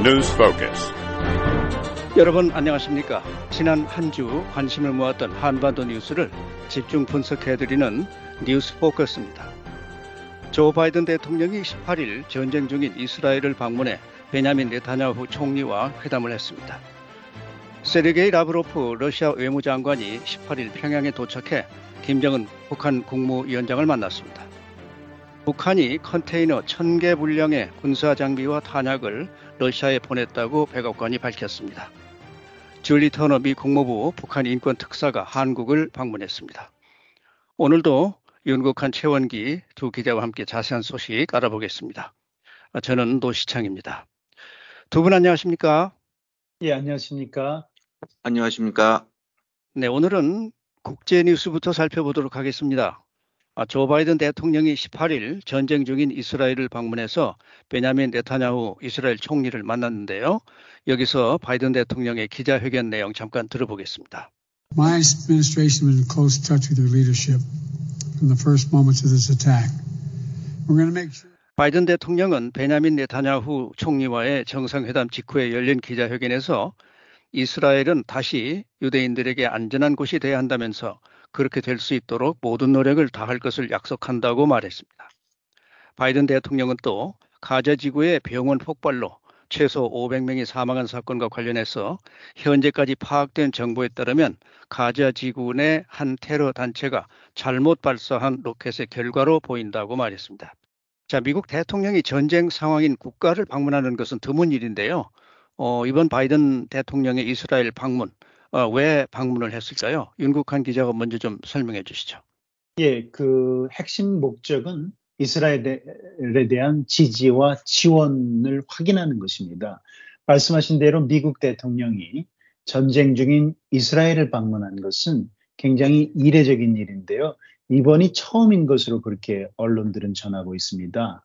News Focus. 여러분 안녕하십니까? 지난 한 주 관심을 모았던 한반도 뉴스를 집중 분석해 드리는 뉴스 포커스입니다. 조 바이든 대통령이 18일 전쟁 중인 이스라엘을 방문해 베냐민 네타냐후 총리와 회담을 했습니다. 세르게이 라브로프 러시아 외무장관이 18일 평양에 도착해 김정은 북한 국무위원장을 만났습니다. 북한이 컨테이너 1000개 분량의 군사 장비와 탄약을 러시아에 보냈다고 백악관이 밝혔습니다. 줄리 터너 미 국무부 북한 인권 특사가 한국을 방문했습니다. 오늘도 윤국한 최원기 두 기자와 함께 자세한 소식 알아보겠습니다. 저는 노시창입니다. 두 분 안녕하십니까? 예, 안녕하십니까? 안녕하십니까? 네, 오늘은 국제 뉴스부터 살펴보도록 하겠습니다. 아, 조 바이든 대통령이 18일 전쟁 중인 이스라엘을 방문해서 베냐민 네타냐후 이스라엘 총리를 만났는데요. 여기서 바이든 대통령의 기자회견 내용 잠깐 들어보겠습니다. My administration was in close touch with your leadership from the first moments of this attack. We're going to make sure 바이든 대통령은 베냐민 네타냐후 총리와의 정상회담 직후에 열린 기자회견에서 이스라엘은 다시 유대인들에게 안전한 곳이 돼야 한다면서 그렇게 될 수 있도록 모든 노력을 다할 것을 약속한다고 말했습니다. 바이든 대통령은 또 가자 지구의 병원 폭발로 최소 500명이 사망한 사건과 관련해서 현재까지 파악된 정보에 따르면 가자 지구 내 한 테러 단체가 잘못 발사한 로켓의 결과로 보인다고 말했습니다. 자, 미국 대통령이 전쟁 상황인 국가를 방문하는 것은 드문 일인데요. 어, 이번 바이든 대통령의 이스라엘 방문 어, 왜 방문을 했을까요? 윤국한 기자가 먼저 좀 설명해 주시죠. 예, 그 핵심 목적은 이스라엘에 대한 지지와 지원을 확인하는 것입니다. 말씀하신 대로 미국 대통령이 전쟁 중인 이스라엘을 방문한 것은 굉장히 이례적인 일인데요. 이번이 처음인 것으로 그렇게 언론들은 전하고 있습니다.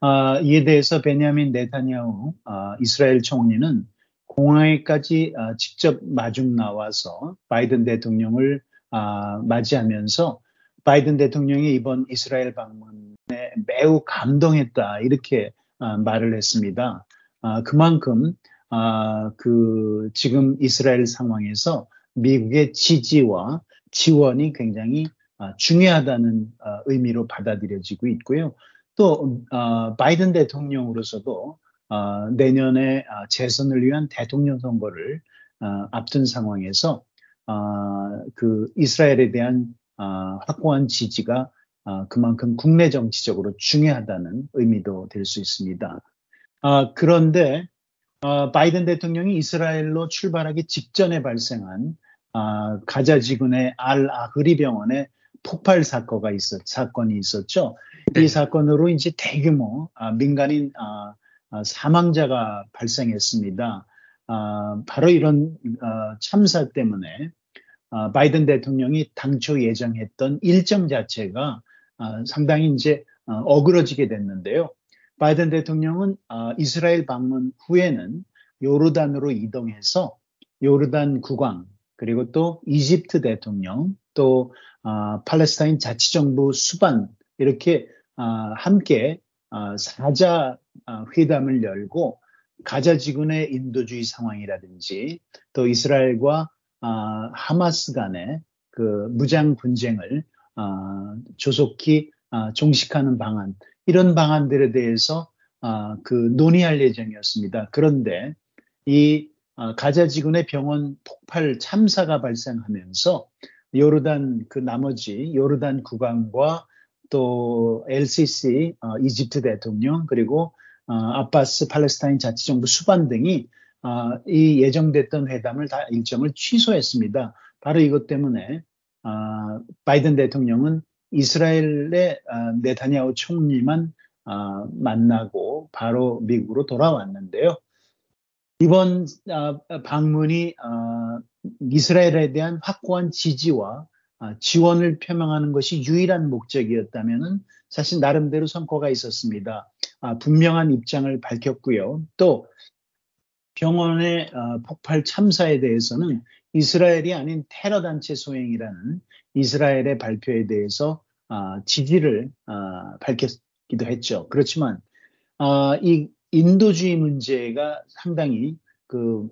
아, 이에 대해서 베냐민 네타냐후 아, 이스라엘 총리는 공항에까지 아, 직접 마중 나와서 바이든 대통령을 아, 맞이하면서 바이든 대통령이 이번 이스라엘 방문에 매우 감동했다 이렇게 아, 말을 했습니다. 아, 그만큼 아, 그 지금 이스라엘 상황에서 미국의 지지와 지원이 굉장히 아, 중요하다는 아, 의미로 받아들여지고 있고요. 또 어, 바이든 대통령으로서도 어, 내년에 어, 재선을 위한 대통령 선거를 어, 앞둔 상황에서 어, 그 이스라엘에 대한 어, 확고한 지지가 그만큼 국내 정치적으로 중요하다는 의미도 될 수 있습니다. 그런데 바이든 대통령이 이스라엘로 출발하기 직전에 발생한 가자 지군의 알 아흐리 병원에 폭발 있었, 사건이 있었죠. 네. 이 사건으로 이제 대규모 아, 민간인 사망자가 발생했습니다. 바로 이런 어, 참사 때문에 바이든 대통령이 당초 예정했던 일정 자체가 상당히 이제 어, 어그러지게 됐는데요. 바이든 대통령은 이스라엘 방문 후에는 요르단으로 이동해서 요르단 국왕 그리고 또 이집트 대통령 또 어, 팔레스타인 자치정부 수반 이렇게 어, 함께 어, 사자 어, 회담을 열고 가자 지군의 인도주의 상황이라든지 또 이스라엘과 어, 하마스 간의 그 무장 분쟁을 어, 조속히 종식하는 방안 이런 방안들에 대해서 그 논의할 예정이었습니다. 그런데 이 가자 지군의 병원 폭발 참사가 발생하면서 요르단 그 나머지 요르단 국왕과 또 LCC 어, 이집트 대통령 그리고 어, 아바스 팔레스타인 자치정부 수반 등이 어, 이 예정됐던 회담을 다 일정을 취소했습니다. 바로 이것 때문에 어, 바이든 대통령은 이스라엘의 어, 네타냐후 총리만 어, 만나고 바로 미국으로 돌아왔는데요. 이번 방문이 이스라엘에 대한 확고한 지지와 아, 지원을 표명하는 것이 유일한 목적이었다면 사실 나름대로 성과가 있었습니다. 아, 분명한 입장을 밝혔고요. 또 병원의 아, 폭발 참사에 대해서는 이스라엘이 아닌 테러 단체 소행이라는 이스라엘의 발표에 대해서 지지를 밝혔기도 했죠. 그렇지만 이 인도주의 문제가 상당히 그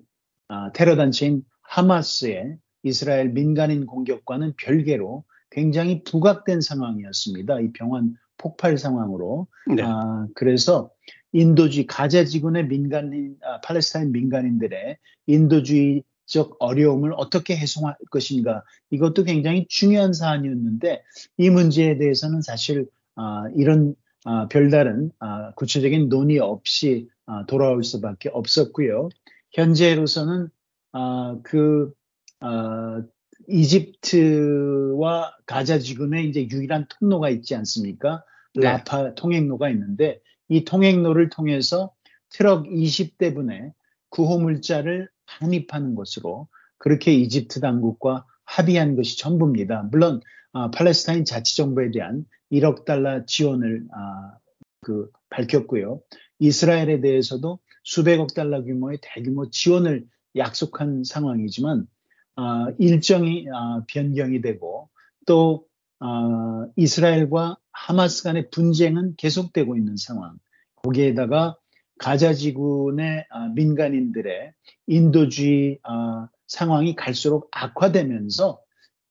아, 테러 단체인 하마스의 이스라엘 민간인 공격과는 별개로 굉장히 부각된 상황이었습니다. 이 병원 폭발 상황으로. 네. 아, 그래서 인도주의 가자 지군의 민간인 아, 팔레스타인 민간인들의 인도주의적 어려움을 어떻게 해소할 것인가 이것도 굉장히 중요한 사안이었는데 이 문제에 대해서는 사실 아, 이런 아, 별다른 아, 구체적인 논의 없이 아, 돌아올 수밖에 없었고요. 현재로서는 아, 그 아, 이집트와 가자 지금의 이제 유일한 통로가 있지 않습니까? 네. 라파 통행로가 있는데 이 통행로를 통해서 트럭 20대분의 구호물자를 반입하는 것으로 그렇게 이집트 당국과 합의한 것이 전부입니다. 물론 아, 팔레스타인 자치정부에 대한 1억 달러 지원을 아, 그 밝혔고요. 이스라엘에 대해서도 수백억 달러 규모의 대규모 지원을 약속한 상황이지만 아, 일정이 아, 변경이 되고 또 아, 이스라엘과 하마스 간의 분쟁은 계속되고 있는 상황. 거기에다가 가자 지군의 아, 민간인들의 인도주의 아, 상황이 갈수록 악화되면서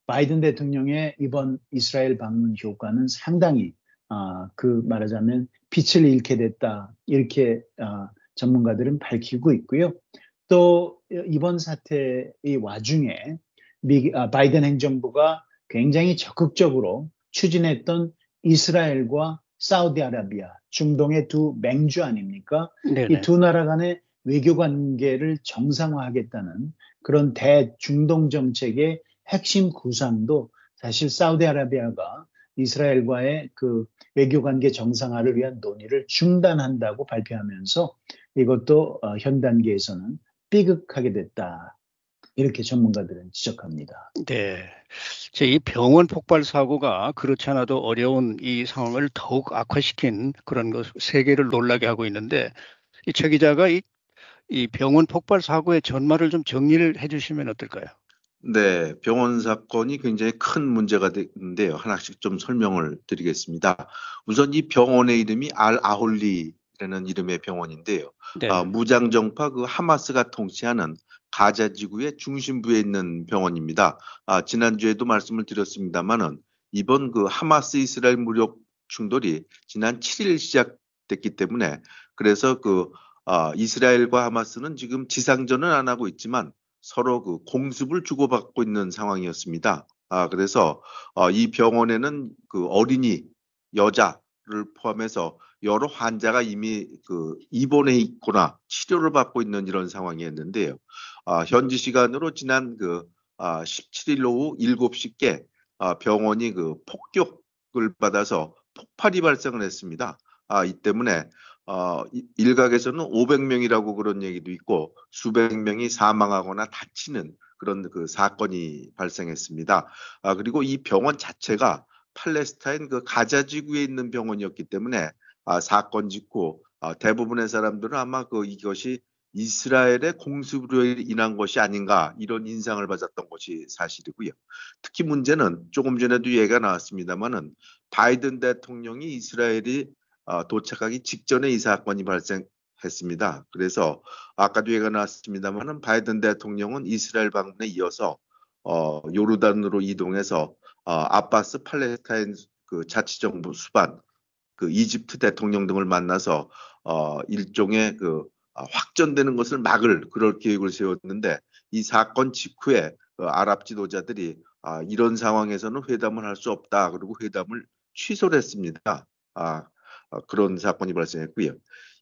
바이든 대통령의 이번 이스라엘 방문 효과는 상당히 아, 그 말하자면 빛을 잃게 됐다 이렇게 아, 전문가들은 밝히고 있고요. 또 이번 사태의 와중에 미, 아, 바이든 행정부가 굉장히 적극적으로 추진했던 이스라엘과 사우디아라비아, 중동의 두 맹주 아닙니까? 이 두 나라 간의 외교 관계를 정상화하겠다는 그런 대중동 정책의 핵심 구상도 사실 사우디아라비아가 이스라엘과의 그 외교 관계 정상화를 위한 논의를 중단한다고 발표하면서 이것도 어, 현 단계에서는 삐극하게 됐다. 이렇게 전문가들은 지적합니다. 네. 제이 병원 폭발 사고가 그렇지 않아도 어려운 이 상황을 더욱 악화시킨 그런 것, 세계를 놀라게 하고 있는데, 이 최 기자가 이, 이 병원 폭발 사고의 전말을 좀 정리를 해 주시면 어떨까요? 네, 병원 사건이 굉장히 큰 문제가 되는데요. 하나씩 좀 설명을 드리겠습니다. 우선 이 병원의 이름이 알 아홀리 라는 이름의 병원인데요. 네. 아, 무장정파 그 하마스가 통치하는 가자 지구의 중심부에 있는 병원입니다. 아, 지난주에도 말씀을 드렸습니다만은 이번 그 하마스 이스라엘 무력 충돌이 지난 7일 시작됐기 때문에 그래서 그 아, 이스라엘과 하마스는 지금 지상전은 안 하고 있지만 서로 그 공습을 주고받고 있는 상황이었습니다. 아, 그래서 어, 이 병원에는 그 어린이, 여자를 포함해서 여러 환자가 이미 그 입원해 있거나 치료를 받고 있는 이런 상황이었는데요. 아, 현지 시간으로 지난 그 아, 17일 오후 7시께 아, 병원이 그 폭격을 받아서 폭발이 발생을 했습니다. 아, 이 때문에 어, 이- 일각에서는 500명이라고 그런 얘기도 있고 수백 명이 사망하거나 다치는 그런 그 사건이 발생했습니다. 아, 그리고 이 병원 자체가 팔레스타인 그 가자 지구에 있는 병원이었기 때문에 아, 사건 직후 아, 대부분의 사람들은 아마 그 이것이 이스라엘의 공습으로 인한 것이 아닌가 이런 인상을 받았던 것이 사실이고요. 특히 문제는 조금 전에도 얘기가 나왔습니다만은 바이든 대통령이 이스라엘이 어, 도착하기 직전에 이 사건이 발생했습니다. 그래서 아까도 얘기가 나왔습니다만은 바이든 대통령은 이스라엘 방문에 이어서 어, 요르단으로 이동해서 어, 아바스 팔레스타인 그 자치정부 수반 그 이집트 대통령 등을 만나서 어, 일종의 그 아, 확전되는 것을 막을 그럴 계획을 세웠는데 이 사건 직후에 그 아랍 지도자들이 아, 이런 상황에서는 회담을 할 수 없다 그리고 회담을 취소를 했습니다. 아, 아, 그런 사건이 발생했고요.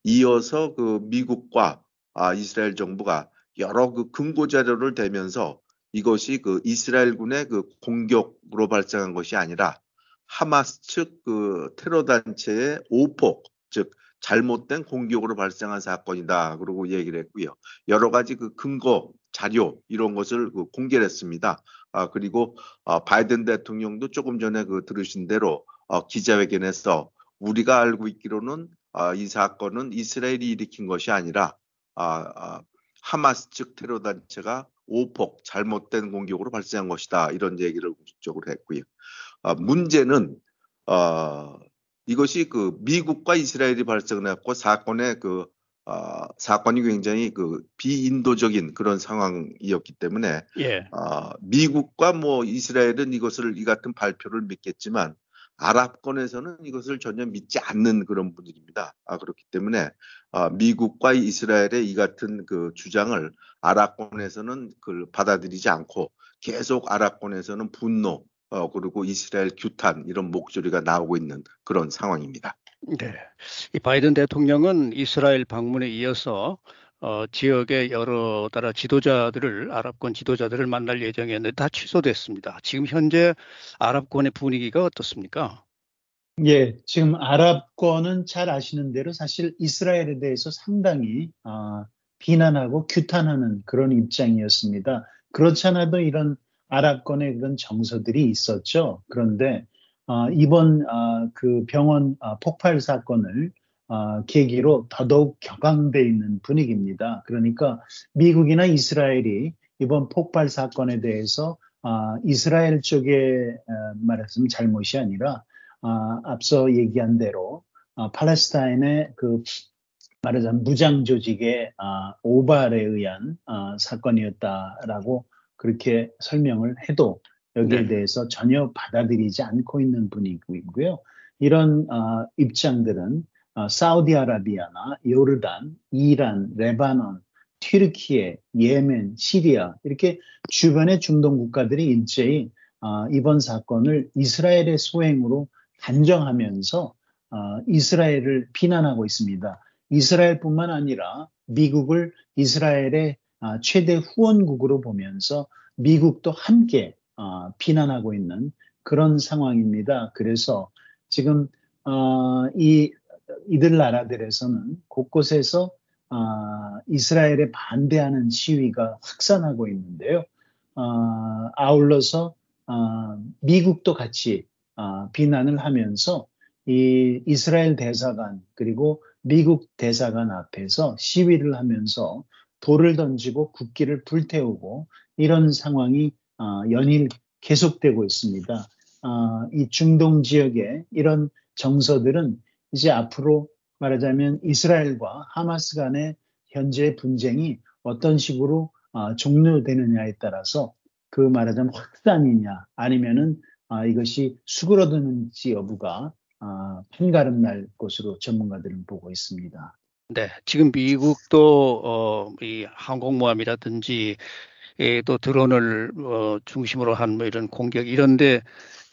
이어서 그 미국과 아, 이스라엘 정부가 여러 그 근거 자료를 대면서 이것이 그 이스라엘군의 그 공격으로 발생한 것이 아니라 하마스 측 그 테러 단체의 오폭 즉 잘못된 공격으로 발생한 사건이다 그러고 얘기를 했고요. 여러 가지 그 근거 자료 이런 것을 그 공개를 했습니다. 아 그리고 아, 바이든 대통령도 조금 전에 그 들으신 대로 어, 기자회견에서 우리가 알고 있기로는 아, 이 사건은 이스라엘이 일으킨 것이 아니라 아, 아, 하마스 측 테러 단체가 오폭 잘못된 공격으로 발생한 것이다 이런 얘기를 공식적으로 했고요. 아, 문제는 어, 이것이 그 미국과 이스라엘이 발생했고 사건의 그 어, 사건이 굉장히 그 비인도적인 그런 상황이었기 때문에 예. 어, 미국과 뭐 이스라엘은 이것을 이 같은 발표를 믿겠지만 아랍권에서는 이것을 전혀 믿지 않는 그런 분위기입니다. 아, 그렇기 때문에 아, 미국과 이스라엘의 이 같은 그 주장을 아랍권에서는 그걸 받아들이지 않고 계속 아랍권에서는 분노 어, 그리고 이스라엘 규탄 이런 목소리가 나오고 있는 그런 상황입니다. 네. 이 바이든 대통령은 이스라엘 방문에 이어서 어, 지역의 여러 나라 지도자들을 아랍권 지도자들을 만날 예정이었는데 다 취소됐습니다. 지금 현재 아랍권의 분위기가 어떻습니까? 예, 지금 아랍권은 잘 아시는 대로 사실 이스라엘에 대해서 상당히 어, 비난하고 규탄하는 그런 입장이었습니다. 그렇지 않아도 이런 아랍권의 그런 정서들이 있었죠. 그런데 어, 이번 어, 그 병원 어, 폭발 사건을 어, 계기로 더더욱 격앙돼 있는 분위기입니다. 그러니까 미국이나 이스라엘이 이번 폭발 사건에 대해서 어, 이스라엘 쪽에 어, 말했으면 잘못이 아니라 어, 앞서 얘기한 대로 어, 팔레스타인의 그 말하자면 무장 조직의 어, 오발에 의한 어, 사건이었다라고 그렇게 설명을 해도 여기에 네. 대해서 전혀 받아들이지 않고 있는 분위기고요. 이런 어, 입장들은 어, 사우디아라비아나 요르단, 이란, 레바논, 튀르키예, 예멘, 시리아 이렇게 주변의 중동 국가들이 일제히 어, 이번 사건을 이스라엘의 소행으로 단정하면서 어, 이스라엘을 비난하고 있습니다. 이스라엘뿐만 아니라 미국을 이스라엘의 아, 최대 후원국으로 보면서 미국도 함께 어, 비난하고 있는 그런 상황입니다. 그래서 지금 어, 이 이들 나라들에서는 곳곳에서 어, 이스라엘에 반대하는 시위가 확산하고 있는데요. 어, 아울러서 어, 미국도 같이 어, 비난을 하면서 이 이스라엘 대사관 그리고 미국 대사관 앞에서 시위를 하면서 돌을 던지고 국기를 불태우고 이런 상황이 어, 연일 계속되고 있습니다. 어, 이 중동 지역의 이런 정서들은 이제 앞으로 말하자면 이스라엘과 하마스 간의 현재 분쟁이 어떤 식으로 어, 종료되느냐에 따라서 그 말하자면 확산이냐 아니면은 아, 이것이 수그러드는지 여부가 아, 판가름 날 것으로 전문가들은 보고 있습니다. 네, 지금 미국도 어, 이 항공모함이라든지 예, 또 드론을 어, 중심으로 한 뭐 이런 공격 이런데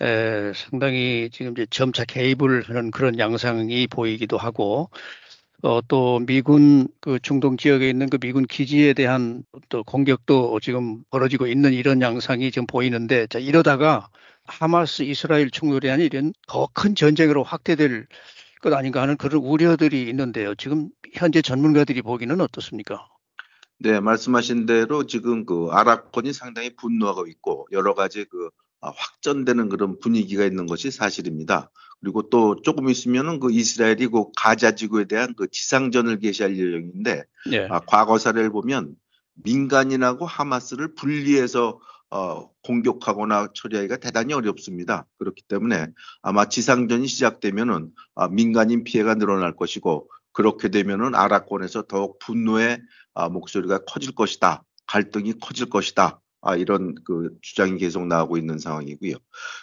에, 상당히 지금 이제 점차 개입을 하는 그런 양상이 보이기도 하고 어, 또 미군 그 중동 지역에 있는 그 미군 기지에 대한 또 공격도 지금 벌어지고 있는 이런 양상이 지금 보이는데 자 이러다가 하마스 이스라엘 충돌이 아닌 이런 더 큰 전쟁으로 확대될 것 아닌가 하는 그런 우려들이 있는데요. 지금 현재 전문가들이 보기는 어떻습니까? 네, 말씀하신 대로 지금 그 아랍권이 상당히 분노하고 있고 여러 가지 그 아, 확전되는 그런 분위기가 있는 것이 사실입니다. 그리고 또 조금 있으면은 그 이스라엘이 그 가자 지구에 대한 그 지상전을 개시할 예정인데 예. 아, 과거 사례를 보면 민간인하고 하마스를 분리해서 어, 공격하거나 처리하기가 대단히 어렵습니다. 그렇기 때문에 아마 지상전이 시작되면은 아, 민간인 피해가 늘어날 것이고 그렇게 되면은 아랍권에서 더욱 분노의 아, 목소리가 커질 것이다. 갈등이 커질 것이다. 아, 이런 그 주장이 계속 나오고 있는 상황이고요.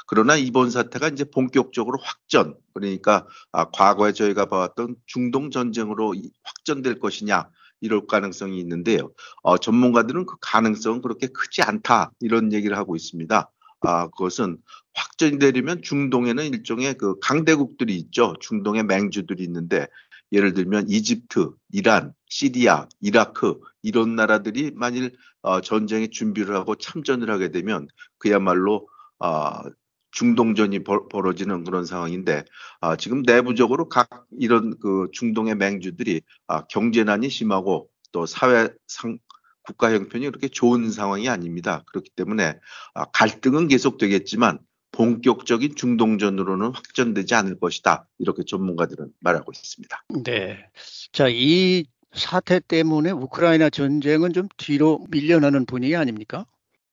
그러나 이번 사태가 이제 본격적으로 확전, 그러니까 아, 과거에 저희가 봐왔던 중동 전쟁으로 이- 확전될 것이냐 이럴 가능성이 있는데요. 어, 전문가들은 그 가능성은 그렇게 크지 않다 이런 얘기를 하고 있습니다. 아, 그것은 확전이 되려면 중동에는 일종의 그 강대국들이 있죠. 중동의 맹주들이 있는데 예를 들면 이집트, 이란, 시리아, 이라크 이런 나라들이 만일 어, 전쟁에 준비를 하고 참전을 하게 되면 그야말로 아, 중동전이 벌, 벌어지는 그런 상황인데 아, 지금 내부적으로 각 이런 그 중동의 맹주들이 아, 경제난이 심하고 또 사회 상 국가 형편이 그렇게 좋은 상황이 아닙니다. 그렇기 때문에 아, 갈등은 계속되겠지만 본격적인 중동전으로는 확전되지 않을 것이다. 이렇게 전문가들은 말하고 있습니다. 네. 자, 이 사태 때문에 우크라이나 전쟁은 좀 뒤로 밀려나는 분위기 아닙니까?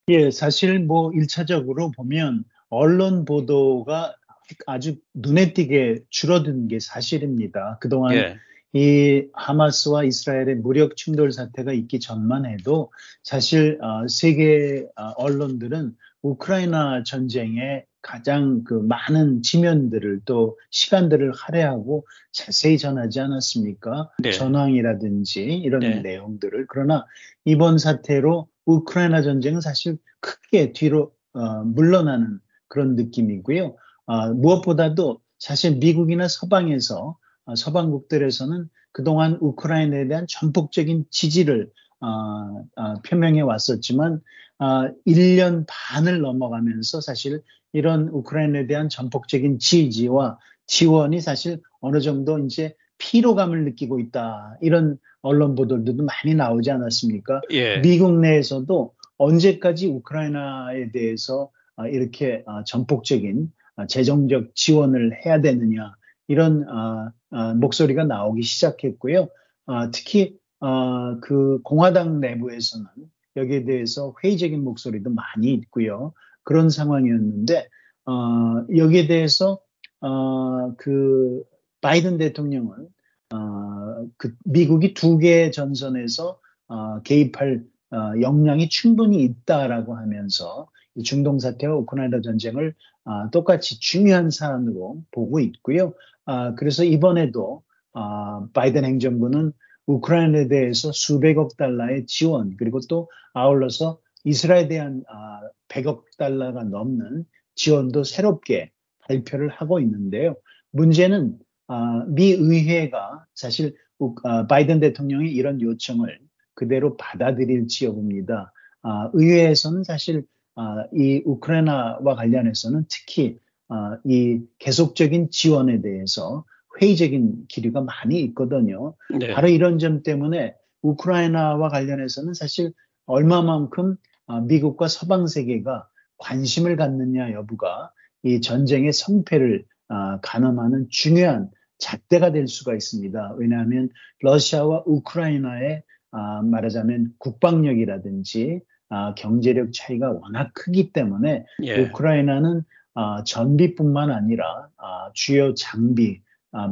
예, 사실 뭐 1차적으로 보면 언론 보도가 아주 눈에 띄게 줄어든 게 사실입니다. 그동안 예. 이 하마스와 이스라엘의 무력 충돌 사태가 있기 전만 해도 사실 어, 세계 어, 언론들은 우크라이나 전쟁에 가장 그 많은 지면들을 또 시간들을 할애하고 자세히 전하지 않았습니까? 네. 전황이라든지 이런 네. 내용들을 그러나 이번 사태로 우크라이나 전쟁은 사실 크게 뒤로 어, 물러나는 그런 느낌이고요. 어, 무엇보다도 사실 미국이나 서방에서 어, 서방국들에서는 그동안 우크라이나에 대한 전폭적인 지지를 어, 어, 표명해 왔었지만 어, 1년 반을 넘어가면서 사실 이런 우크라이나에 대한 전폭적인 지지와 지원이 사실 어느 정도 이제 피로감을 느끼고 있다. 이런 언론 보도들도 많이 나오지 않았습니까? 예. 미국 내에서도 언제까지 우크라이나에 대해서 어, 이렇게 어, 전폭적인 어, 재정적 지원을 해야 되느냐 이런 목소리가 나오기 시작했고요. 특히 그 공화당 내부에서는 여기에 대해서 회의적인 목소리도 많이 있고요. 그런 상황이었는데 어, 여기에 대해서 어, 그 바이든 대통령은 어, 그 미국이 두 개의 전선에서 어, 개입할 어, 역량이 충분히 있다라고 하면서 중동 사태와 우크라이나 전쟁을 어, 똑같이 중요한 사안으로 보고 있고요. 어, 그래서 이번에도 어, 바이든 행정부는 우크라이나에 대해서 수백억 달러의 지원 그리고 또 아울러서 이스라엘에 대한 100억 아, 달러가 넘는 지원도 새롭게 발표를 하고 있는데요. 문제는 아, 미 의회가 사실 아, 바이든 대통령이 이런 요청을 그대로 받아들일지 여부입니다. 의회에서는 사실 이 우크라이나와 관련해서는 특히 이 계속적인 지원에 대해서 회의적인 기류가 많이 있거든요. 네. 바로 이런 점 때문에 우크라이나와 관련해서는 사실 얼마만큼 아, 미국과 서방 세계가 관심을 갖느냐 여부가 이 전쟁의 성패를 아, 가늠하는 중요한 잣대가 될 수가 있습니다. 왜냐하면 러시아와 우크라이나의 아, 말하자면 국방력이라든지 경제력 차이가 워낙 크기 때문에 예. 우크라이나는 전비뿐만 아니라 주요 장비,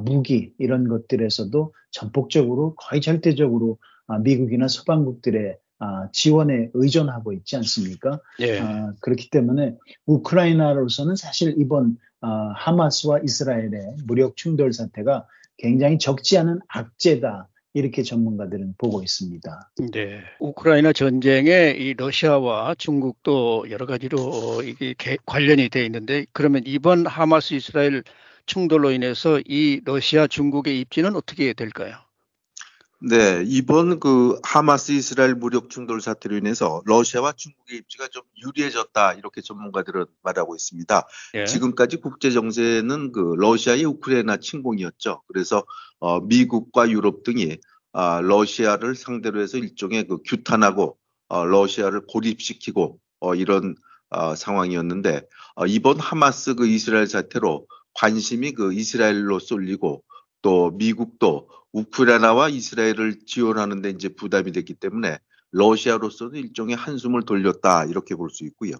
무기 이런 것들에서도 전폭적으로 거의 절대적으로 미국이나 서방국들의 아, 지원에 의존하고 있지 않습니까? 예. 아, 그렇기 때문에 우크라이나로서는 사실 이번 아, 하마스와 이스라엘의 무력 충돌 사태가 굉장히 적지 않은 악재다. 이렇게 전문가들은 보고 있습니다. 네. 우크라이나 전쟁에 이 러시아와 중국도 여러 가지로 이게 관련이 돼 있는데 그러면 이번 하마스 이스라엘 충돌로 인해서 이 러시아 중국의 입지는 어떻게 될까요? 네, 이번 그 하마스 이스라엘 무력 충돌 사태로 인해서 러시아와 중국의 입지가 좀 유리해졌다 이렇게 전문가들은 말하고 있습니다. 예. 지금까지 국제 정세는 그 러시아의 우크라이나 침공이었죠. 그래서 어, 미국과 유럽 등이 어, 러시아를 상대로 해서 일종의 그 규탄하고 어, 러시아를 고립시키고 어, 이런 어, 상황이었는데 어, 이번 하마스 그 이스라엘 사태로 관심이 그 이스라엘로 쏠리고 또 미국도 우크라이나와 이스라엘을 지원하는 데 이제 부담이 됐기 때문에 러시아로서는 일종의 한숨을 돌렸다 이렇게 볼 수 있고요.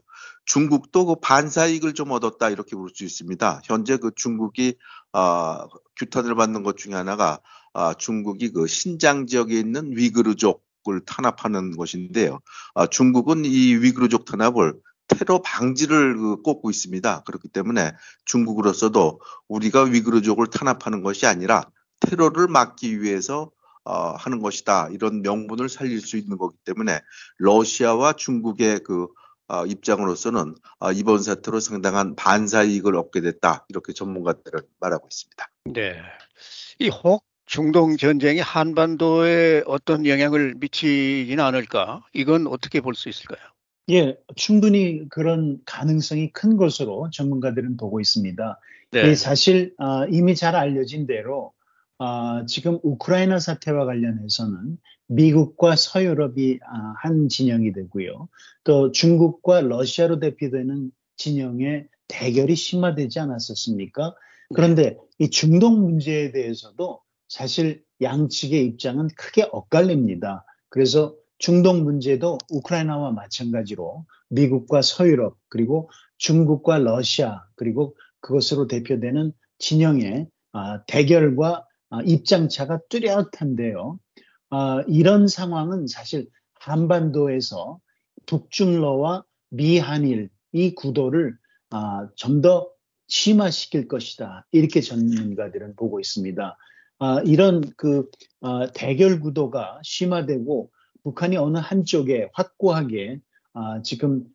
중국도 그 반사이익을 좀 얻었다 이렇게 볼 수 있습니다. 현재 그 중국이 어, 규탄을 받는 것 중에 하나가 어, 중국이 그 신장 지역에 있는 위그르족을 탄압하는 것인데요. 어, 중국은 이 위그르족 탄압을 테러 방지를 그 꼽고 있습니다. 그렇기 때문에 중국으로서도 우리가 위그르족을 탄압하는 것이 아니라 테러를 막기 위해서 어, 하는 것이다. 이런 명분을 살릴 수 있는 거기 때문에 러시아와 중국의 그 어, 입장으로서는 어, 이번 사태로 상당한 반사 이익을 얻게 됐다. 이렇게 전문가들은 말하고 있습니다. 네. 이 혹 중동 전쟁이 한반도에 어떤 영향을 미치지는 않을까? 이건 어떻게 볼 수 있을까요? 예, 충분히 그런 가능성이 큰 것으로 전문가들은 보고 있습니다. 네. 사실 어, 이미 잘 알려진 대로 어, 지금 우크라이나 사태와 관련해서는 미국과 서유럽이 어, 한 진영이 되고요. 또 중국과 러시아로 대표되는 진영의 대결이 심화되지 않았었습니까? 그런데 이 중동 문제에 대해서도 사실 양측의 입장은 크게 엇갈립니다. 그래서 중동 문제도 우크라이나와 마찬가지로 미국과 서유럽 그리고 중국과 러시아 그리고 그것으로 대표되는 진영의 아, 대결과 입장차가 뚜렷한데요. 이런 상황은 사실 한반도에서 북중러와 미한일 이 구도를 좀 더 심화시킬 것이다. 이렇게 전문가들은 보고 있습니다. 이런 그 대결 구도가 심화되고 북한이 어느 한쪽에 확고하게 지금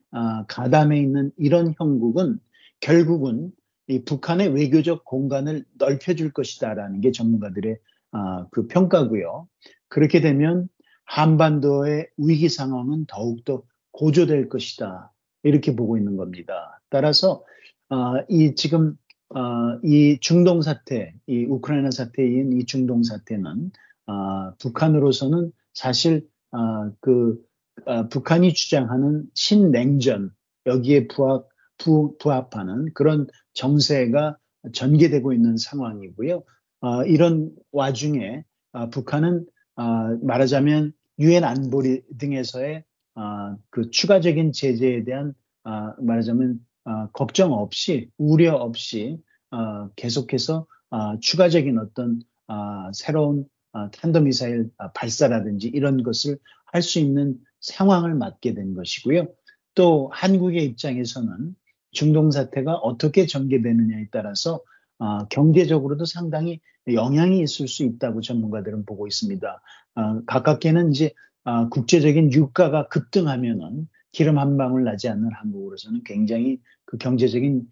가담해 있는 이런 형국은 결국은 이 북한의 외교적 공간을 넓혀줄 것이다라는 게 전문가들의 그 평가고요. 그렇게 되면 한반도의 위기 상황은 더욱더 고조될 것이다. 이렇게 보고 있는 겁니다. 따라서 이 지금 이 중동 사태, 이 우크라이나 사태인 이 중동 사태는 북한으로서는 사실 그 북한이 주장하는 신냉전 여기에 부합 부, 부합하는 그런 정세가 전개되고 있는 상황이고요. 이런 와중에 북한은 말하자면 유엔 안보리 등에서의 그 추가적인 제재에 대한 말하자면 걱정 없이 우려 없이 계속해서 추가적인 어떤 새로운 탄도 미사일 발사라든지 이런 것을 할 수 있는 상황을 맞게 된 것이고요. 또 한국의 입장에서는 중동 사태가 어떻게 전개되느냐에 따라서 경제적으로도 상당히 영향이 있을 수 있다고 전문가들은 보고 있습니다. 가깝게는 이제 국제적인 유가가 급등하면은 기름 한 방울 나지 않는 한국으로서는 굉장히 그 경제적인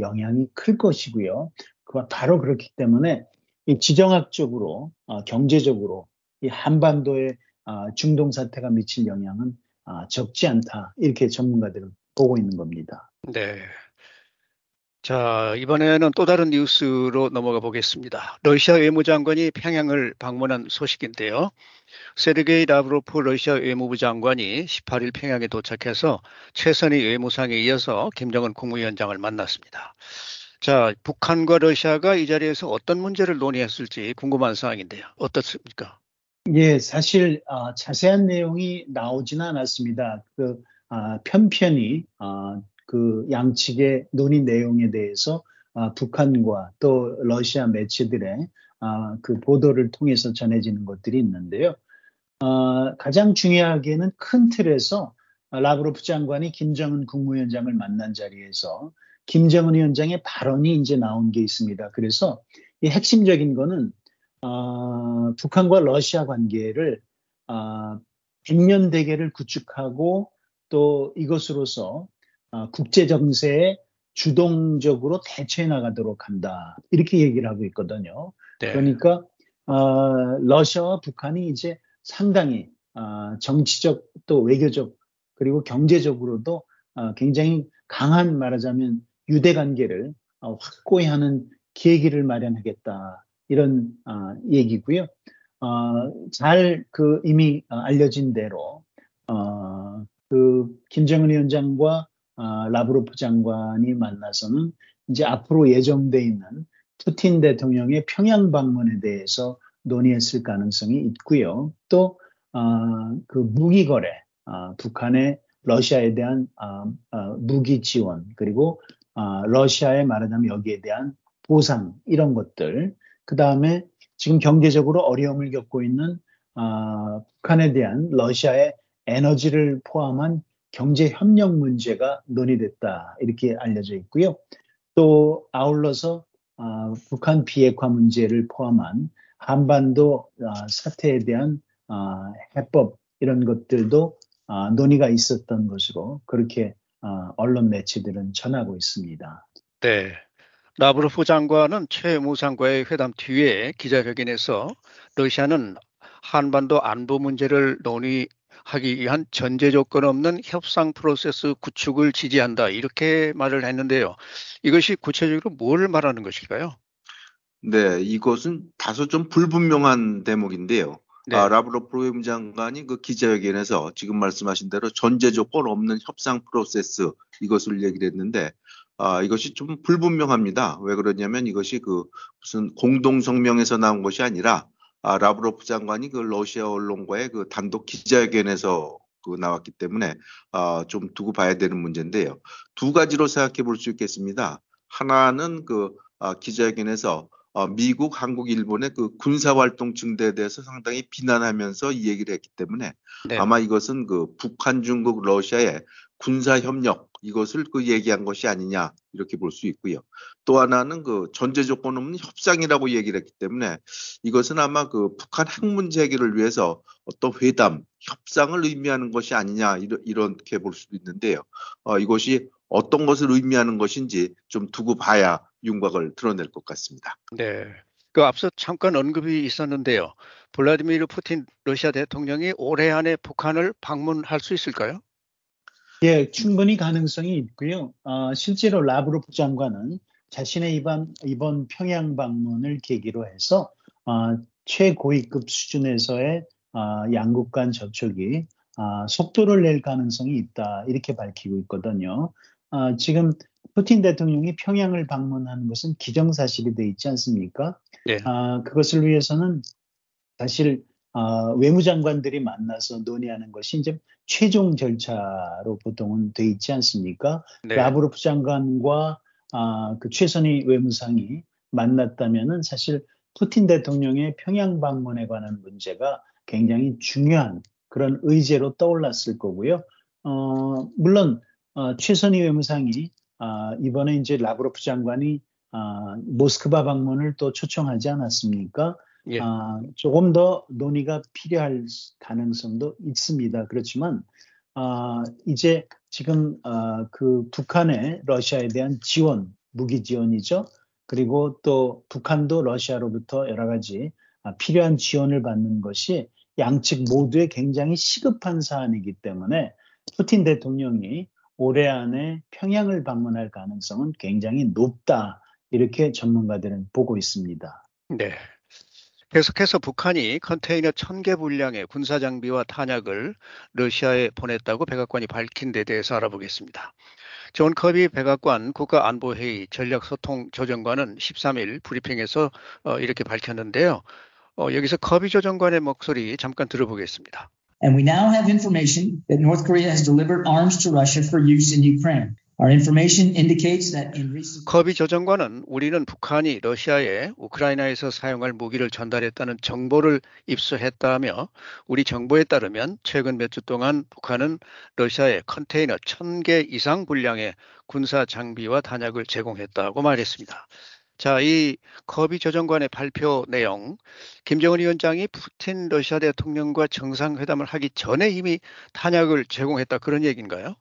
영향이 클 것이고요. 그와 바로 그렇기 때문에 이 지정학적으로 경제적으로 이 한반도의 중동 사태가 미칠 영향은 적지 않다 이렇게 전문가들은 보고 있는 겁니다. 네. 자, 이번에는 또 다른 뉴스로 넘어가 보겠습니다. 러시아 외무장관이 평양을 방문한 소식인데요. 세르게이 라브로프 러시아 외무부 장관이 18일 평양에 도착해서 최선희 외무상에 이어서 김정은 국무위원장을 만났습니다. 자, 북한과 러시아가 이 자리에서 어떤 문제를 논의했을지 궁금한 상황인데요. 어떻습니까? 예, 사실 어, 자세한 내용이 나오지는 않았습니다. 그 어, 편편히 어, 그 양측의 논의 내용에 대해서 아, 북한과 또 러시아 매체들의 아, 그 보도를 통해서 전해지는 것들이 있는데요. 아, 가장 중요하게는 큰 틀에서 라브로프 장관이 김정은 국무위원장을 만난 자리에서 김정은 위원장의 발언이 이제 나온 게 있습니다. 그래서 이 핵심적인 거는 어, 북한과 러시아 관계를 어, 백년 대계를 구축하고 또 이것으로서 어, 국제 정세에 주동적으로 대처해 나가도록 한다. 이렇게 얘기를 하고 있거든요. 네. 그러니까 어, 러시아와 북한이 이제 상당히 어, 정치적 또 외교적 그리고 경제적으로도 어, 굉장히 강한 말하자면 유대 관계를 어, 확고히 하는 계기를 마련하겠다 이런 어, 얘기고요. 잘 그 이미 알려진 대로 그 김정은 위원장과 아, 라브로프 장관이 만나서는 이제 앞으로 예정돼 있는 푸틴 대통령의 평양 방문에 대해서 논의했을 가능성이 있고요. 또, 어, 그 무기 거래, 어, 북한의 러시아에 대한 어, 무기 지원, 그리고 러시아에 말하자면 여기에 대한 보상, 이런 것들. 그 다음에 지금 경제적으로 어려움을 겪고 있는 북한에 대한 러시아의 에너지를 포함한 경제 협력 문제가 논의됐다 이렇게 알려져 있고요. 또 아울러서 어, 북한 비핵화 문제를 포함한 한반도 어, 사태에 대한 어, 해법 이런 것들도 어, 논의가 있었던 것으로 그렇게 어, 언론 매체들은 전하고 있습니다. 네. 라브로프 장관은 최무상과의 회담 뒤에 기자회견에서 러시아는 한반도 안보 문제를 논의 하기 위한 전제 조건 없는 협상 프로세스 구축을 지지한다. 이렇게 말을 했는데요. 이것이 구체적으로 뭘 말하는 것일까요? 네, 이것은 다소 좀 불분명한 대목인데요. 네. 아, 라브로프 외무장관이 그 기자회견에서 지금 말씀하신 대로 전제 조건 없는 협상 프로세스 이것을 얘기를 했는데 아, 이것이 좀 불분명합니다. 왜 그러냐면 이것이 그 무슨 공동 성명에서 나온 것이 아니라 아, 라브로프 장관이 그 러시아 언론과의 그 단독 기자회견에서 그 나왔기 때문에 아, 좀 두고 봐야 되는 문제인데요. 두 가지로 생각해 볼 수 있겠습니다. 하나는 그 아, 기자회견에서 어, 미국, 한국, 일본의 그 군사활동 증대에 대해서 상당히 비난하면서 이 얘기를 했기 때문에 네. 아마 이것은 그 북한, 중국, 러시아의 군사 협력 이것을 그 얘기한 것이 아니냐 이렇게 볼 수 있고요. 또 하나는 그 전제 조건 없는 협상이라고 얘기를 했기 때문에 이것은 아마 그 북한 핵 문제 해결을 위해서 어떤 회담, 협상을 의미하는 것이 아니냐 이렇게 볼 수도 있는데요. 어, 이것이 어떤 것을 의미하는 것인지 좀 두고 봐야 윤곽을 드러낼 것 같습니다. 네. 그 앞서 잠깐 언급이 있었는데요. 블라디미르 푸틴 러시아 대통령이 올해 안에 북한을 방문할 수 있을까요? 예, 충분히 가능성이 있고요. 어, 실제로 라브로프 장관은 자신의 이번, 이번 평양 방문을 계기로 해서 어, 최고위급 수준에서의 어, 양국 간 접촉이 어, 속도를 낼 가능성이 있다 이렇게 밝히고 있거든요. 어, 지금 푸틴 대통령이 평양을 방문하는 것은 기정사실이 돼 있지 않습니까? 네. 아, 그것을 위해서는 사실 아, 외무장관들이 만나서 논의하는 것이 이제 최종 절차로 보통은 돼 있지 않습니까? 네. 라브로프 장관과 아, 그 최선희 외무상이 만났다면은 사실 푸틴 대통령의 평양 방문에 관한 문제가 굉장히 중요한 그런 의제로 떠올랐을 거고요. 어, 물론 어, 최선희 외무상이 아, 이번에 이제 라브로프 장관이 아, 모스크바 방문을 또 초청하지 않았습니까? 예. 아, 조금 더 논의가 필요할 가능성도 있습니다. 그렇지만 아, 이제 지금 아, 그 북한의 러시아에 대한 지원, 무기 지원이죠. 그리고 또 북한도 러시아로부터 여러 가지 아, 필요한 지원을 받는 것이 양측 모두에 굉장히 시급한 사안이기 때문에 푸틴 대통령이 올해 안에 평양을 방문할 가능성은 굉장히 높다. 이렇게 전문가들은 보고 있습니다. 네. 계속해서 북한이 컨테이너 1000개 분량의 군사 장비와 탄약을 러시아에 보냈다고 백악관이 밝힌 데 대해서 알아보겠습니다. 존 커비 백악관 국가안보회의 전략소통조정관은 13일 브리핑에서 어, 이렇게 밝혔는데요. 어, 여기서 커비 조정관의 목소리 잠깐 들어보겠습니다. And we now have information that North Korea has delivered arms to Russia for use in Ukraine. Our information indicates that in recent 커비 조정관은 우리는 북한이 러시아에 우크라이나에서 사용할 무기를 전달했다는 정보를 입수했다며 우리 정보에 따르면 최근 몇 주 동안 북한은 러시아에 컨테이너 1000개 이상 분량의 군사 장비와 탄약을 제공했다고 말했습니다. 자, 이 커비 조정관의 발표 내용, 김정은 위원장이 푸틴 러시아 대통령과 정상회담을 하기 전에 이미 탄약을 제공했다 그런 얘기인가요?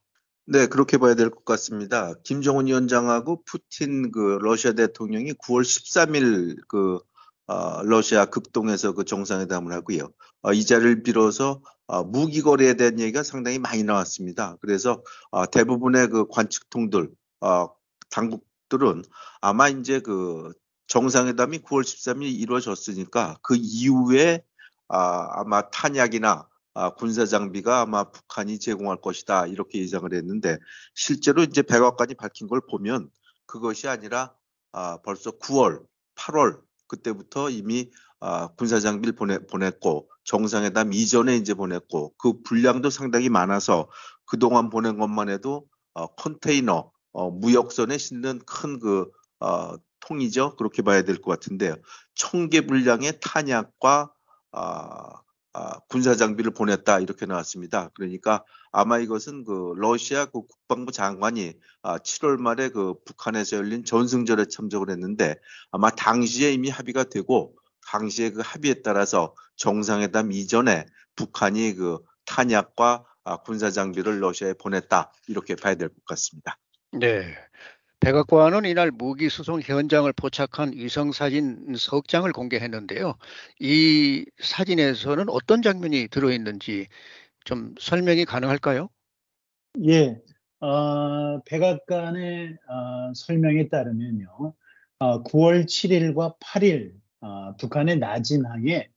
네, 그렇게 봐야 될 것 같습니다. 김정은 위원장하고 푸틴 그 러시아 대통령이 9월 13일 그 어, 러시아 극동에서 그 정상회담을 하고요. 어, 이 자리를 빌어서 어, 무기 거래에 대한 얘기가 상당히 많이 나왔습니다. 그래서 어, 대부분의 그 관측통들, 어, 당국 들은 아마 이제 그 정상회담이 9월 13일 이루어졌으니까 그 이후에 아, 아마 탄약이나 아, 군사 장비가 아마 북한이 제공할 것이다 이렇게 예상을 했는데 실제로 이제 백악관이 밝힌 걸 보면 그것이 아니라 아, 벌써 9월, 8월 그때부터 이미 아, 군사 장비를 보내, 보냈고 정상회담 이전에 이제 보냈고 그 분량도 상당히 많아서 그동안 보낸 것만 해도 어, 컨테이너 어, 무역선에 싣는 큰그 어, 통이죠. 그렇게 봐야 될 것 같은데요. 청개 분량의 탄약과 아, 아, 군사 장비를 보냈다 이렇게 나왔습니다. 그러니까 아마 이것은 그 러시아 그 국방부 장관이 아, 7월 말에 그 북한에서 열린 전승절에 참석을 했는데 아마 당시에 이미 합의가 되고 당시에 그 합의에 따라서 정상회담 이전에 북한이 그 탄약과 아, 군사 장비를 러시아에 보냈다 이렇게 봐야 될 것 같습니다. 네. 백악관은 이날 무기 수송 현장을 포착한 위성 사진 석 장을 공개했는데요. 이 사진에서는 어떤 장면이 들어 있는지 좀 설명이 가능할까요? 예, 어, 백악관의 어, 설명에 따르면요, 어, 9월 7일과 8일 어, 북한의 낮은 항에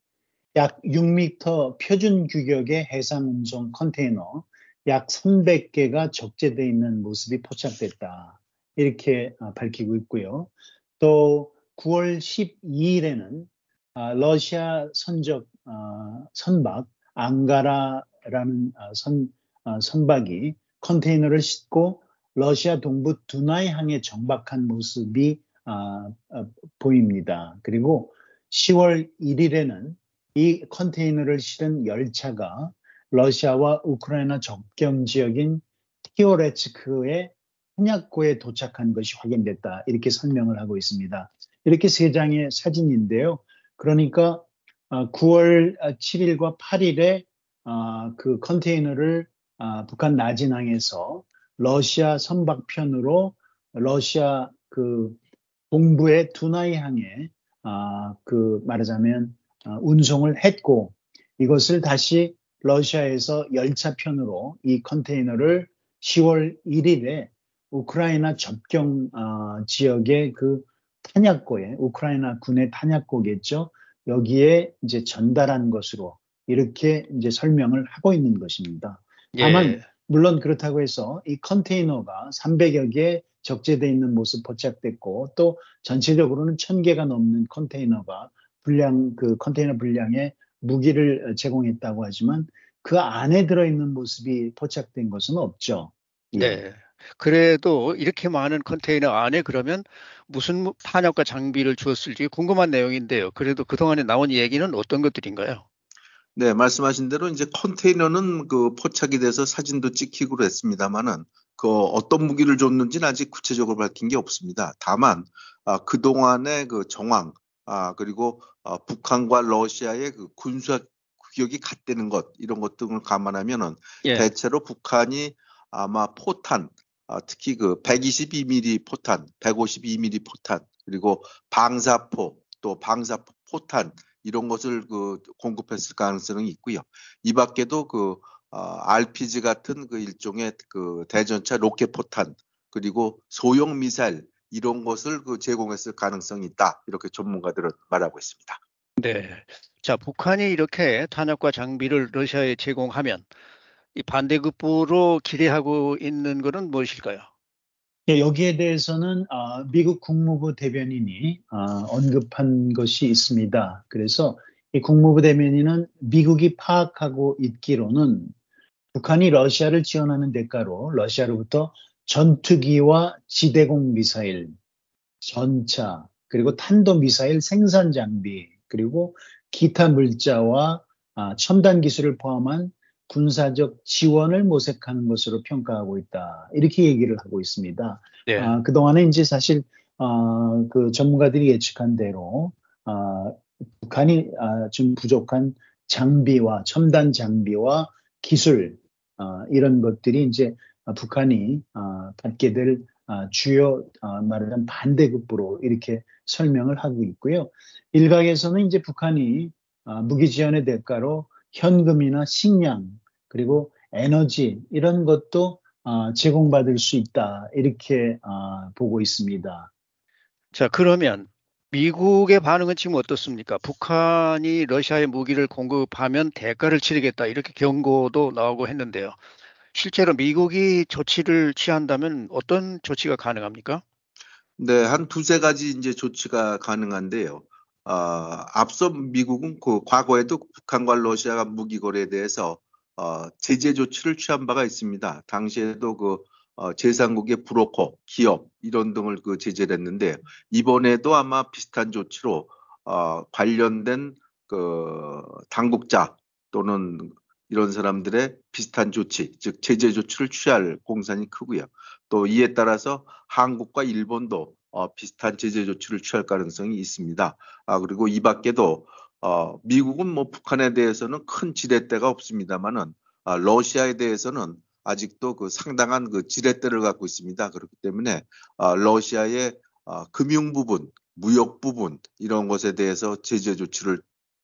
약 6m 표준 규격의 해상 운송 컨테이너 약 300개가 적재되어 있는 모습이 포착됐다. 이렇게 아, 밝히고 있고요. 또 9월 12일에는 아, 러시아 선적 아, 선박 앙가라라는 선, 선박이 컨테이너를 싣고 러시아 동부 두나이 항에 정박한 모습이 보입니다. 그리고 10월 1일에는 이 컨테이너를 실은 열차가 러시아와 우크라이나 접경 지역인 티오레츠크의 한약고에 도착한 것이 확인됐다. 이렇게 설명을 하고 있습니다. 이렇게 세 장의 사진인데요. 그러니까 9월 아, 7일과 8일에 아, 그 컨테이너를 아, 북한 나진항에서 러시아 선박편으로 러시아 그 동부의 두나이항에 그 말하자면 운송을 했고 이것을 다시 러시아에서 열차편으로 이 컨테이너를 10월 1일에 우크라이나 접경 지역의 그 탄약고에 우크라이나 군의 탄약고겠죠. 여기에 이제 전달한 것으로 이렇게 이제 설명을 하고 있는 것입니다. 다만 예. 물론 그렇다고 해서 이 컨테이너가 300여 개 적재되어 있는 모습 포착됐고 또 전체적으로는 1000개가 넘는 컨테이너가 분량 그 컨테이너 분량의 무기를 제공했다고 하지만 그 안에 들어있는 모습이 포착된 것은 없죠. 예. 네. 그래도 이렇게 많은 컨테이너 안에 그러면 무슨 탄약과 장비를 주었을지 궁금한 내용인데요. 그래도 그동안에 나온 얘기는 어떤 것들인가요? 네, 말씀하신 대로 이제 컨테이너는 그 포착이 돼서 사진도 찍히고 그랬습니다만은 그 어떤 무기를 줬는지는 아직 구체적으로 밝힌 게 없습니다. 다만 아, 그 동안의 그 정황 아 그리고 아, 북한과 러시아의 그 군사 구역이 같다는 것 이런 것 등을 감안하면은 예. 대체로 북한이 아마 포탄 아, 특히 그 122mm 포탄, 152mm 포탄, 그리고 방사포, 또 방사포 포탄 이런 것을 그 공급했을 가능성이 있고요. 이 밖에도 그 어, RPG 같은 그 일종의 그 대전차 로켓 포탄 그리고 소형 미사일 이런 것을 그 제공했을 가능성이 있다 이렇게 전문가들은 말하고 있습니다. 네. 자, 북한이 이렇게 탄약과 장비를 러시아에 제공하면 이 반대급부로 기대하고 있는 것은 무엇일까요? 예, 여기에 대해서는 어, 미국 국무부 대변인이 어, 언급한 것이 있습니다. 그래서 이 국무부 대변인은 미국이 파악하고 있기로는 북한이 러시아를 지원하는 대가로 러시아로부터 전투기와 지대공 미사일, 전차, 그리고 탄도 미사일 생산 장비, 그리고 기타 물자와 아, 첨단 기술을 포함한 군사적 지원을 모색하는 것으로 평가하고 있다. 이렇게 얘기를 하고 있습니다. 네. 아, 그동안에 이제 사실 아, 그 전문가들이 예측한 대로 아, 북한이 아, 좀 부족한 장비와 첨단 장비와 기술 아, 이런 것들이 이제 북한이 아, 받게 될 아, 주요 아, 말하자면 반대급부로 이렇게 설명을 하고 있고요. 일각에서는 이제 북한이 아, 무기 지원의 대가로 현금이나 식량 그리고 에너지 이런 것도 어, 제공받을 수 있다 이렇게 어, 보고 있습니다. 자 그러면 미국의 반응은 지금 어떻습니까? 북한이 러시아에 무기를 공급하면 대가를 치르겠다 이렇게 경고도 나오고 했는데요. 실제로 미국이 조치를 취한다면 어떤 조치가 가능합니까? 네, 한 두세 가지 이제 조치가 가능한데요. 어, 앞서 미국은 그 과거에도 북한과 러시아가 무기 거래에 대해서 어, 제재 조치를 취한 바가 있습니다. 당시에도 그 어, 제3국의 브로커, 기업 이런 등을 그 제재를 했는데 이번에도 아마 비슷한 조치로 어, 관련된 그 당국자 또는 이런 사람들의 비슷한 조치, 즉 제재 조치를 취할 공산이 크고요. 또 이에 따라서 한국과 일본도 어, 비슷한 제재 조치를 취할 가능성이 있습니다. 아, 그리고 이 밖에도 어, 미국은 뭐 북한에 대해서는 큰 지렛대가 없습니다만은 아, 러시아에 대해서는 아직도 그 상당한 그 지렛대를 갖고 있습니다. 그렇기 때문에 아, 러시아의 아, 금융 부분, 무역 부분 이런 것에 대해서 제재 조치를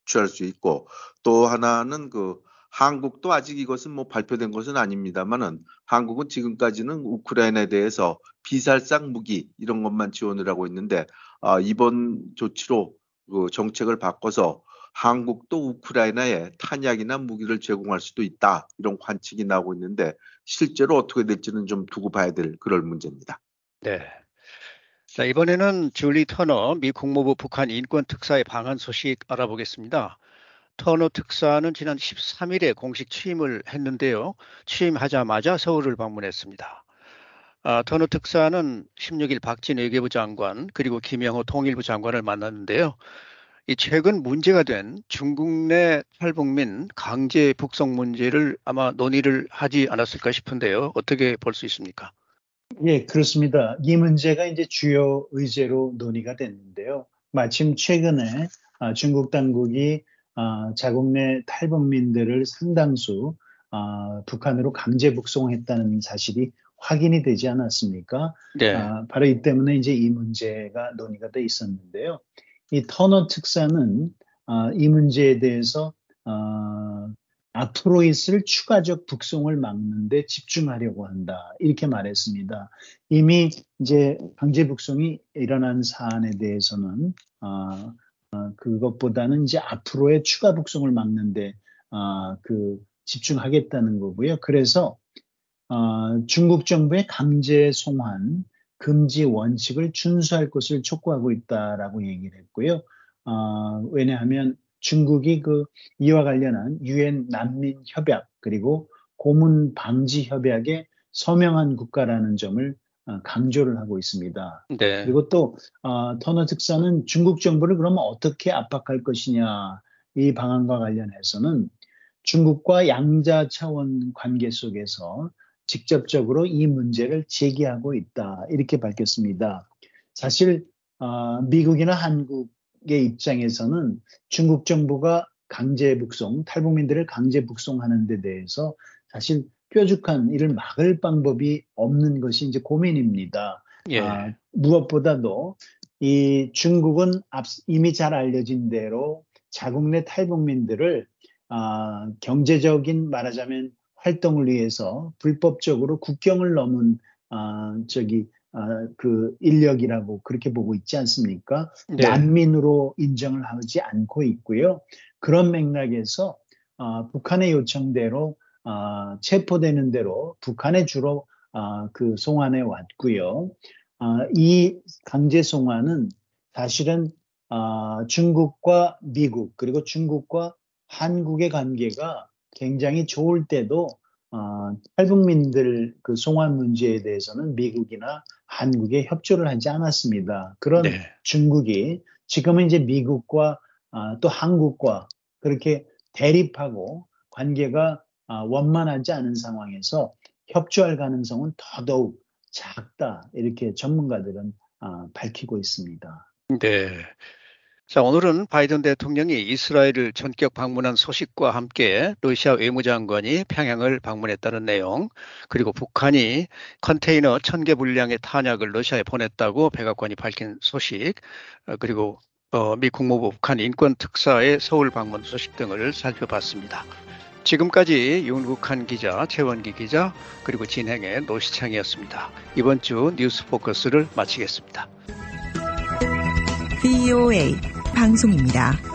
취할 수 있고 또 하나는 그 한국도 아직 이것은 뭐 발표된 것은 아닙니다만은 한국은 지금까지는 우크라이나에 대해서 비살상 무기 이런 것만 지원을 하고 있는데 아, 이번 조치로 그 정책을 바꿔서 한국도 우크라이나에 탄약이나 무기를 제공할 수도 있다 이런 관측이 나오고 있는데 실제로 어떻게 될지는 좀 두고 봐야 될 그런 문제입니다. 네. 자 이번에는 줄리 터너 미 국무부 북한 인권 특사의 방한 소식 알아보겠습니다. 터너 특사는 지난 13일에 공식 취임을 했는데요. 취임하자마자 서울을 방문했습니다. 아, 터너 특사는 16일 박진 외교부 장관 그리고 김영호 통일부 장관을 만났는데요. 이 최근 문제가 된 중국 내 탈북민 강제 북송 문제를 아마 논의를 하지 않았을까 싶은데요. 어떻게 볼 수 있습니까? 예, 그렇습니다. 이 문제가 이제 주요 의제로 논의가 됐는데요. 마침 최근에 아, 중국 당국이 아, 자국 내 탈북민들을 상당수 아, 북한으로 강제 북송했다는 사실이 확인이 되지 않았습니까? 네. 바로 이 때문에 이제 이 문제가 논의가 돼 있었는데요. 이 터너 특사는 이 문제에 대해서 앞으로 있을 추가적 북송을 막는데 집중하려고 한다. 이렇게 말했습니다. 이미 이제 강제 북송이 일어난 사안에 대해서는 어, 어, 그것보다는 이제 앞으로의 추가 북송을 막는데 어, 그 집중하겠다는 거고요. 그래서 어, 중국 정부의 강제 송환 금지 원칙을 준수할 것을 촉구하고 있다라고 얘기를 했고요. 어, 왜냐하면 중국이 그 이와 관련한 유엔 난민 협약 그리고 고문 방지 협약에 서명한 국가라는 점을 어, 강조를 하고 있습니다. 네. 그리고 또 어, 터너 특사는 중국 정부를 그러면 어떻게 압박할 것이냐 이 방안과 관련해서는 중국과 양자 차원 관계 속에서 직접적으로 이 문제를 제기하고 있다 이렇게 밝혔습니다. 사실 어, 미국이나 한국 의 입장에서는 중국 정부가 강제 북송, 탈북민들을 강제 북송하는 데 대해서 사실 뾰족한 이를 막을 방법이 없는 것이 이제 고민입니다. 예. 아, 무엇보다도 이 중국은 앞, 이미 잘 알려진 대로 자국 내 탈북민들을 아, 경제적인 말하자면 활동을 위해서 불법적으로 국경을 넘은 아, 저기 아, 그 인력이라고 그렇게 보고 있지 않습니까? 네. 난민으로 인정을 하지 않고 있고요. 그런 맥락에서 어, 북한의 요청대로 어, 체포되는 대로 북한에 주로 어, 그 송환해 왔고요. 이 강제 송환은 사실은 중국과 미국 그리고 중국과 한국의 관계가 굉장히 좋을 때도 어, 탈북민들 그 송환 문제에 대해서는 미국이나 한국에 협조를 하지 않았습니다. 그런 네. 중국이 지금은 이제 미국과 어, 또 한국과 그렇게 대립하고 관계가 어, 원만하지 않은 상황에서 협조할 가능성은 더더욱 작다 이렇게 전문가들은 어, 밝히고 있습니다. 네. 자, 오늘은 바이든 대통령이 이스라엘을 전격 방문한 소식과 함께 러시아 외무장관이 평양을 방문했다는 내용, 그리고 북한이 컨테이너 천개 분량의 탄약을 러시아에 보냈다고 백악관이 밝힌 소식, 어, 그리고 어, 미 국무부 북한 인권 특사의 서울 방문 소식 등을 살펴봤습니다. 지금까지 윤국한 기자, 최원기 기자, 그리고 진행의 노시창이었습니다. 이번 주 뉴스 포커스를 마치겠습니다. VOA 방송입니다.